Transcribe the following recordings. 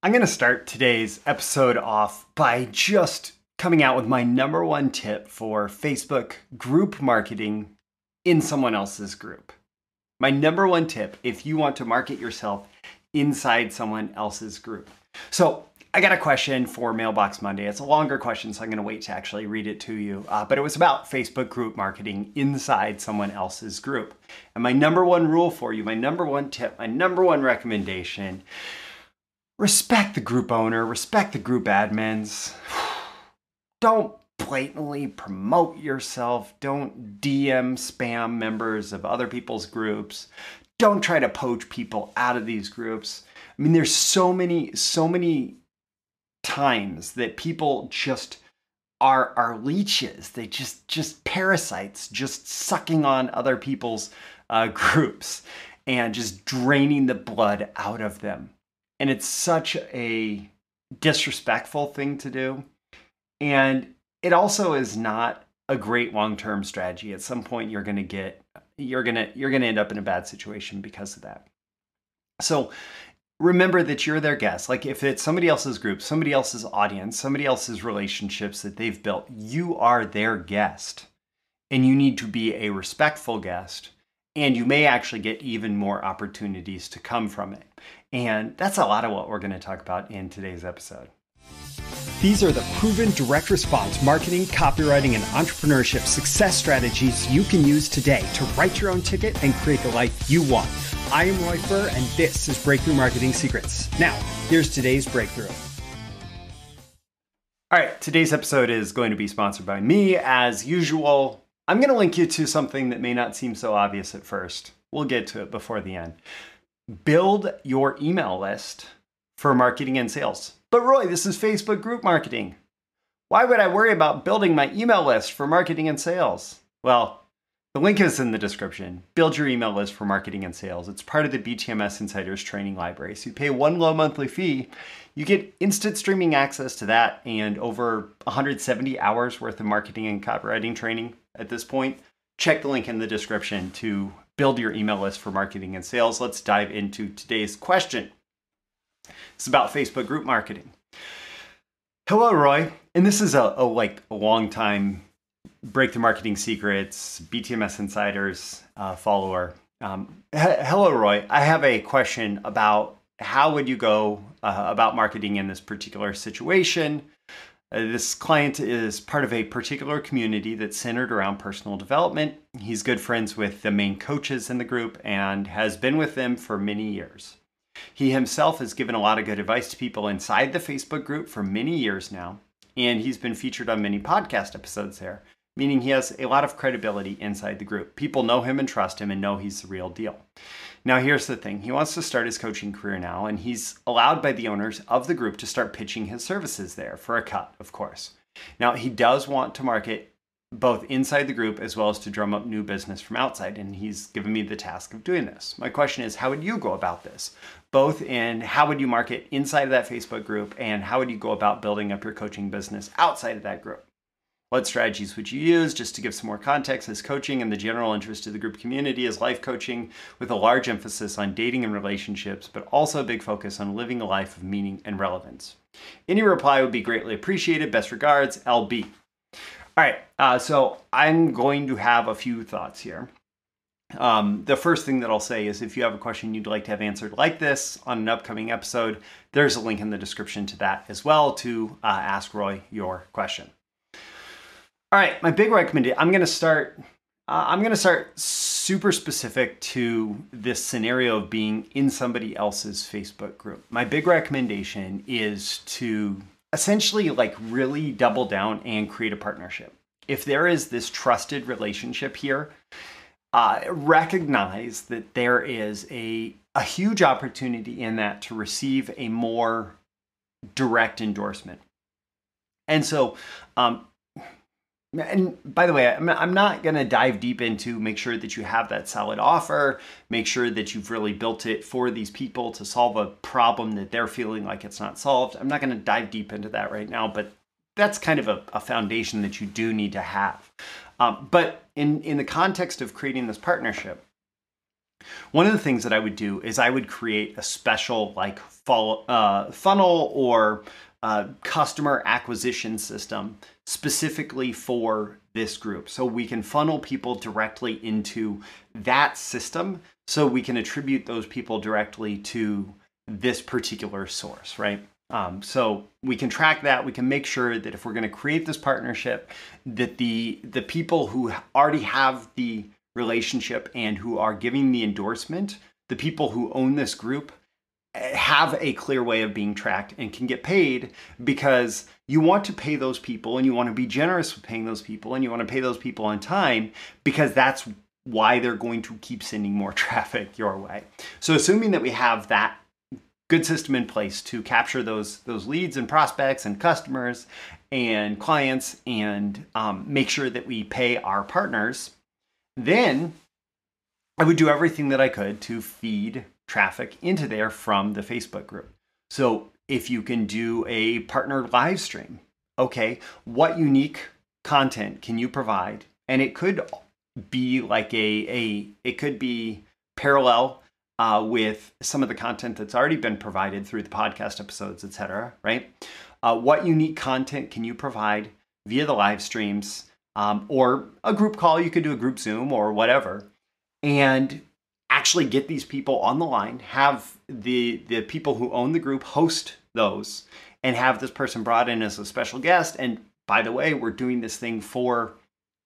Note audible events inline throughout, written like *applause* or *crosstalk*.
I'm going to start today's episode off by just coming out with my number one tip for Facebook group marketing in someone else's group. My number one tip if you want to market yourself inside someone else's group. So, I got a question for Mailbox Monday. It's a longer question, so I'm going to wait to actually read it to you. Uh, but it was about Facebook group marketing inside someone else's group. And my number one rule for you, my number one tip, my number one recommendation respect the group owner, respect the group admins. *sighs* Don't blatantly promote yourself. Don't DM spam members of other people's groups. Don't try to poach people out of these groups. I mean, there's so many, so many times that people just are are leeches. They just just parasites, just sucking on other people's uh, *laughs* groups and just draining the blood out of them. And it's such a disrespectful thing to do. And it also is not a great long-term strategy. At some point you're going to get you're going to you're going to end up in a bad situation because of that. So remember that you're their guest. Like if it's somebody else's group, somebody else's audience, somebody else's relationships that they've built, you are their guest. And you need to be a respectful guest. And you may actually get even more opportunities to come from it. And that's a lot of what we're going to talk about in today's episode. These are the proven direct response marketing, copywriting, and entrepreneurship success strategies you can use today to write your own ticket and create the life you want. I am Roy Furr, and this is Breakthrough Marketing Secrets. Now, here's today's breakthrough. All right, today's episode is going to be sponsored by me. As usual, I'm going to link you to something that may not seem so obvious at first. We'll get to it before the end. Build your email list for marketing and sales. But Roy, this is Facebook group marketing. Why would I worry about building my email list for marketing and sales? Well, the link is in the description. Build your email list for marketing and sales. It's part of the BTMS Insiders training library. So you pay one low monthly fee, you get instant streaming access to that and over 170 hours worth of marketing and copywriting training at this point. Check the link in the description to build your email list for marketing and sales. Let's dive into today's question. It's about Facebook group marketing. Hello, Roy. And this is a, a like a long time Breakthrough Marketing Secrets, BTMS Insiders uh, follower. Um, he- hello, Roy. I have a question about how would you go uh, about marketing in this particular situation. Uh, this client is part of a particular community that's centered around personal development. He's good friends with the main coaches in the group and has been with them for many years. He himself has given a lot of good advice to people inside the Facebook group for many years now, and he's been featured on many podcast episodes there meaning he has a lot of credibility inside the group. People know him and trust him and know he's the real deal. Now, here's the thing he wants to start his coaching career now, and he's allowed by the owners of the group to start pitching his services there for a cut, of course. Now, he does want to market both inside the group as well as to drum up new business from outside, and he's given me the task of doing this. My question is, how would you go about this? Both in how would you market inside of that Facebook group, and how would you go about building up your coaching business outside of that group? What strategies would you use? Just to give some more context, as coaching and the general interest of the group community is life coaching with a large emphasis on dating and relationships, but also a big focus on living a life of meaning and relevance. Any reply would be greatly appreciated. Best regards, LB. All right, uh, so I'm going to have a few thoughts here. Um, the first thing that I'll say is if you have a question you'd like to have answered like this on an upcoming episode, there's a link in the description to that as well to uh, ask Roy your question. All right, my big recommendation. I'm going to start. Uh, I'm going to start super specific to this scenario of being in somebody else's Facebook group. My big recommendation is to essentially like really double down and create a partnership. If there is this trusted relationship here, uh, recognize that there is a a huge opportunity in that to receive a more direct endorsement. And so, um, and by the way, I'm not going to dive deep into make sure that you have that solid offer, make sure that you've really built it for these people to solve a problem that they're feeling like it's not solved. I'm not going to dive deep into that right now, but that's kind of a, a foundation that you do need to have. Um, but in, in the context of creating this partnership, One of the things that I would do is I would create a special like follow, uh, funnel or uh, customer acquisition system specifically for this group. So we can funnel people directly into that system so we can attribute those people directly to this particular source, right? Um, so we can track that. We can make sure that if we're going to create this partnership, that the the people who already have the relationship and who are giving the endorsement, the people who own this group, have a clear way of being tracked and can get paid because you want to pay those people and you want to be generous with paying those people and you want to pay those people on time because that's why they're going to keep sending more *laughs* traffic your way. So assuming that we have that good system in place to capture those those leads and prospects and customers and clients and um, make sure that we pay our partners then i would do everything that i could to feed traffic into there from the facebook group so if you can do a partner live stream okay what unique content can you provide and it could be like a a it could be parallel uh, with some of the content that's already been provided through the podcast episodes, etc. Right? Uh, what unique content can you provide via the live streams um, or a group call? You could do a group Zoom or whatever, and actually get these people on the line. Have the the people who own the group host those, and have this person brought in as a special guest. And by the way, we're doing this thing for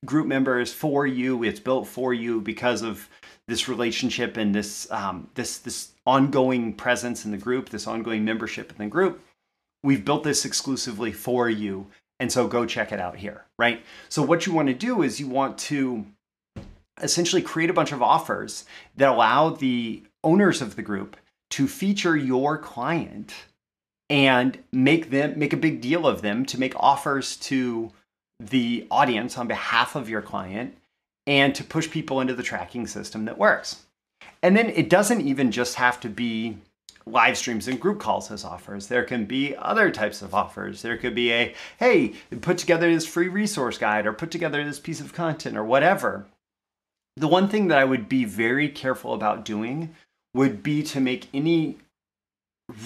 group members for you. It's built for you because of this relationship and this um, this this ongoing presence in the group, this ongoing membership in the group. We've built this exclusively for you, and so go check it out here, right? So what you want to do is you want to essentially create a bunch of offers that allow the owners of the group to feature your client and make them make a big deal of them to make offers to the audience on behalf of your client and to push people into the tracking system that works. And then it doesn't even just have to be live streams and group calls as offers. There can be other types of offers. There could be a, hey, put together this free resource guide or put together this piece of content or whatever. The one thing that I would be very careful about doing would be to make any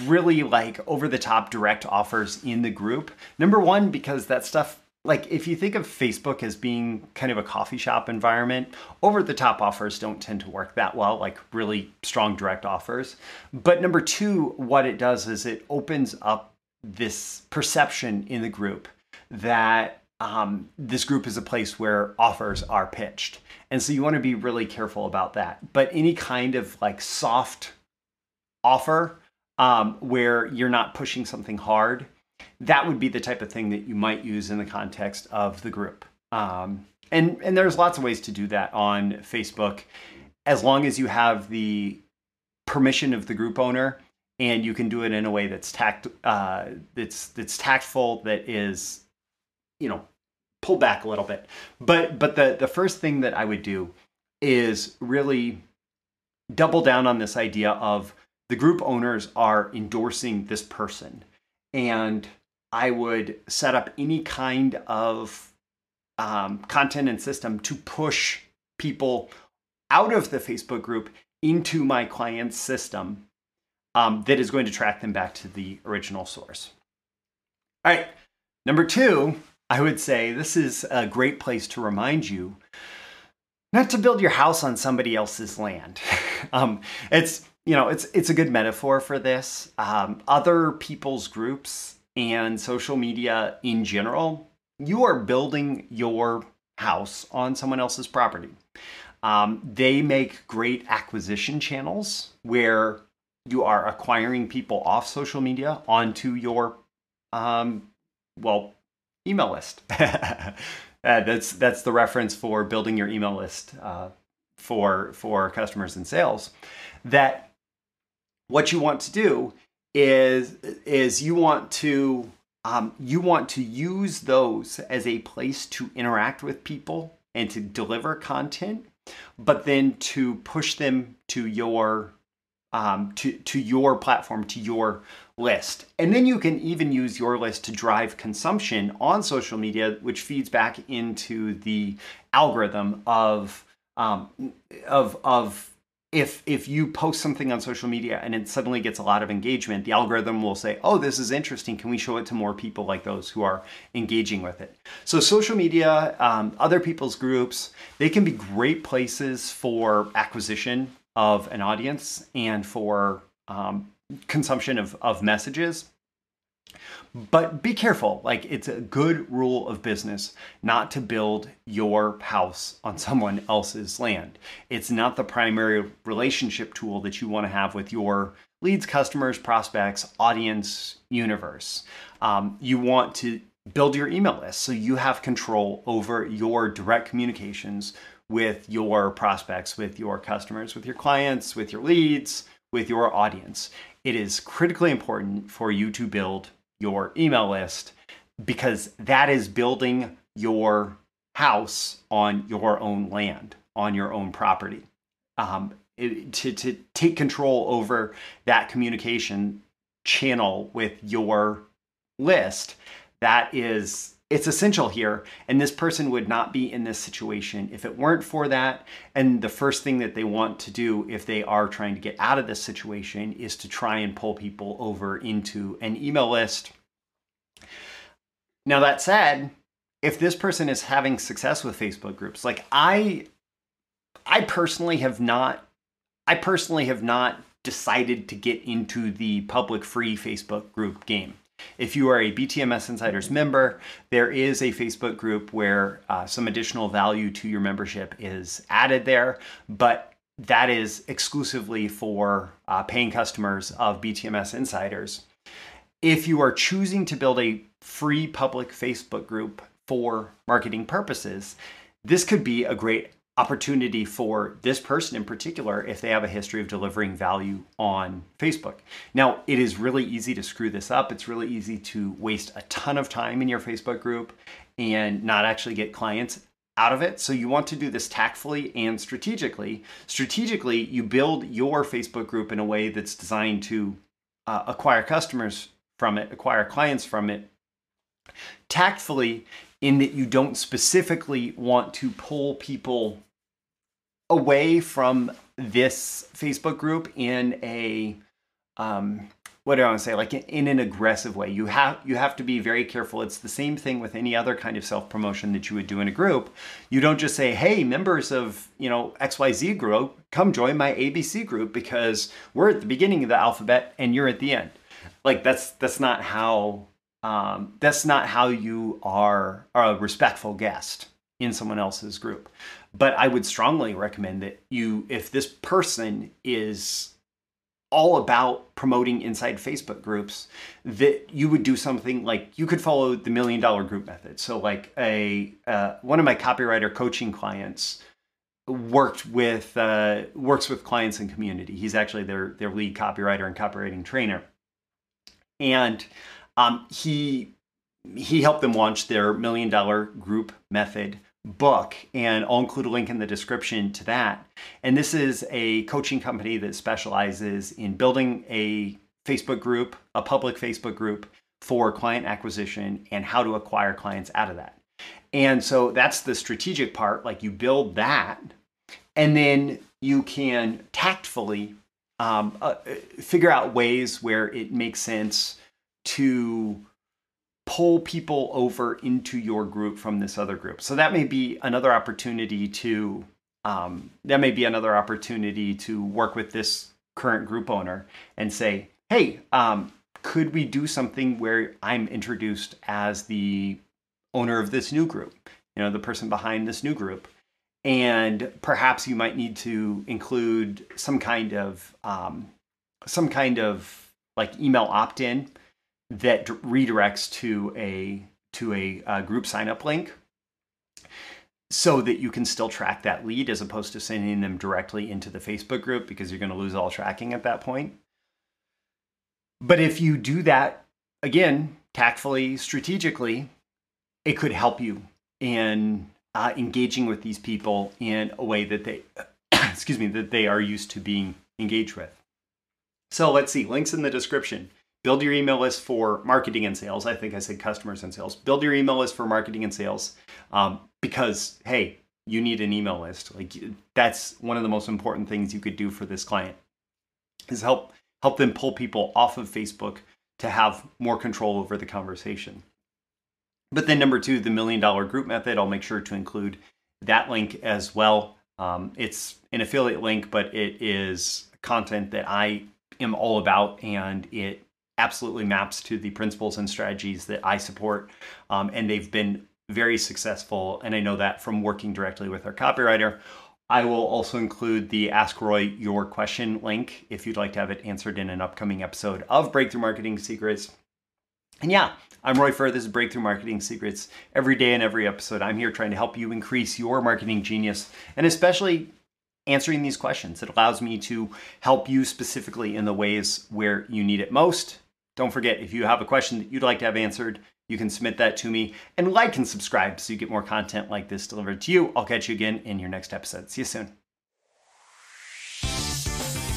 really like over the top direct offers in the group. Number one, because that stuff like if you think of Facebook as being kind of a coffee shop environment, over the top offers don't tend to work that well, like really strong direct offers. But number two, what it does is it opens up this perception in the group that um, this group is a place where offers are pitched. And so you want to be really careful about that. But any kind of like soft offer um, where you're not pushing something hard that would be the type of thing that you might use in the context of the group. Um, and and there's lots of ways to do that on Facebook, as long as you have the permission of the group owner, and you can do it in a way that's tact uh, that's that's tactful, that is, you know, pull back a little bit. But but the the first thing that I would do is really double down on this idea of the group owners are endorsing this person and I would set up any kind of um, content and system to push people out of the Facebook group into my client's system um, that is going to track them back to the original source. All right, number two, I would say this is a great place to remind you not to build your house on somebody else's land. *laughs* um, it's you know it's it's a good metaphor for this. Um, other people's groups and social media in general, you are building your house on someone else's property. Um, they make great acquisition channels where you are acquiring people off social media onto your, um, well, email list. *laughs* uh, that's that's the reference for building your email list uh, for for customers and sales. That what you want to do is is you want to um, you want to use those as a place to interact with people and to deliver content, but then to push them to your um, to to your platform, to your list, and then you can even use your list to drive consumption on social media, which feeds back into the algorithm of um, of of if if you post something on social media and it suddenly gets a lot of engagement the algorithm will say oh this is interesting. Can we show it to more people like those who are engaging with it? So social media um, other people's groups they can be great places for acquisition of an audience and for um, consumption of, of messages but be careful. Like, it's a good rule of business not to build your house on *laughs* someone else's land. It's not the primary relationship tool that you want to have with your leads, customers, prospects, audience, universe. Um, you want to build your email list so you have control over your direct communications with your prospects, with your customers, with your clients, with your leads, with your audience. It is critically important for you to build your email list because that is building your house on your own land, on your own property. Um, it, to, to take control over that communication channel with your list, that is it's essential here and this person would not be in this situation if it weren't for that. And the first thing that they want to do if they are trying to get out of this situation is to try and pull people over into an email list. Now that said if this person is having success with facebook groups like i i personally have not i personally have not decided to get into the public free facebook group game if you are a BTMS Insiders member, there is a Facebook group where uh, some additional value to your membership is added there, but that is exclusively for uh, paying customers of BTMS Insiders. If you are choosing to build a free public Facebook group for marketing purposes, this could be a great opportunity for this person in particular if they have a history of delivering value on Facebook. Now, it is really easy to screw this up. It's really easy to waste a ton of time in your Facebook group and not actually get clients out of it. So you want to do this tactfully and strategically. Strategically, you build your Facebook group in a way that's designed to uh, acquire customers from it, acquire clients from it. Tactfully, in that you don't specifically want to pull people away from this Facebook group in a um, what do I want to say? Like in, an aggressive way. You have you have to be very careful. It's the same thing with any other kind of self promotion that you would do in a group. You don't just say, "Hey, members of you know XYZ group, come join my ABC group because we're at the beginning of the alphabet and you're at the end." Like that's that's not how um, that's not how you are, are a respectful guest in someone else's group. But I would strongly recommend that you, if this person is all about promoting inside Facebook groups, that you would do something like you could follow the million dollar group method. So, like a uh, one of my copywriter coaching clients worked with uh, works with clients and community. He's actually their their lead copywriter and copywriting trainer, and um, he he helped them launch their million dollar group method book and I'll include a link in the description to that. And this is a coaching company that specializes in building a Facebook group, a public Facebook group for client acquisition and how to acquire clients out of that. And so that's the strategic part, like you build that and then you can tactfully um, uh, figure out ways where it makes sense to pull people over into your group from this other group. So that may be another opportunity to um, that may be another opportunity to work with this current group owner and say, hey, um, could we do something where I'm introduced as the owner of this new group, you know, the person behind this new group? And perhaps you might need to include some kind of um, some kind of like email opt-in that redirects to a to a, a group sign up link so that you can still track that lead as opposed to sending them directly into the Facebook group because you're going to lose all tracking at that point. But if you do that again, tactfully, strategically, it could help you in uh, engaging with these people in a way that they, *coughs* excuse me, that they are used to being engaged with. So let's see, links in the description. Build your email list for marketing and sales. I think I said customers and sales. Build your email list for marketing and sales um, because, hey, you need an email list. Like that's one of the most important things you could do for this client is help help them pull people off of Facebook to have more control over the conversation. But then number two, the million dollar group method, I'll make sure to include that link as well. Um, it's an affiliate link, but it is content that I am all about and it absolutely maps to the principles and strategies that I support. Um, and they've been very successful. And I know that from working directly with our copywriter. I will also include the Ask Roy Your Question link if you'd like to have it answered in an upcoming episode of Breakthrough Marketing Secrets. And yeah, I'm Roy Furr. This is Breakthrough Marketing Secrets. Every day and every episode, I'm here trying to help you increase your marketing genius and especially answering these questions. It allows me to help you specifically in the ways where you need it most. Don't forget, if you have a question that you'd like to have answered, you can submit that to me and like and subscribe so you get more content like this delivered to you. I'll catch you again in your next episode. See you soon.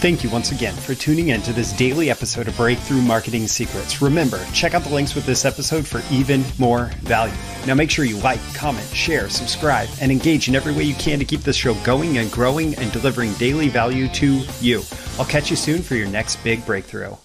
Thank you once again for tuning in to this daily episode of Breakthrough Marketing Secrets. Remember, check out the links with this episode for even more value. Now make sure you like, comment, share, subscribe, and engage in every way you can to keep this show going and growing and delivering daily value to you. I'll catch you soon for your next big breakthrough.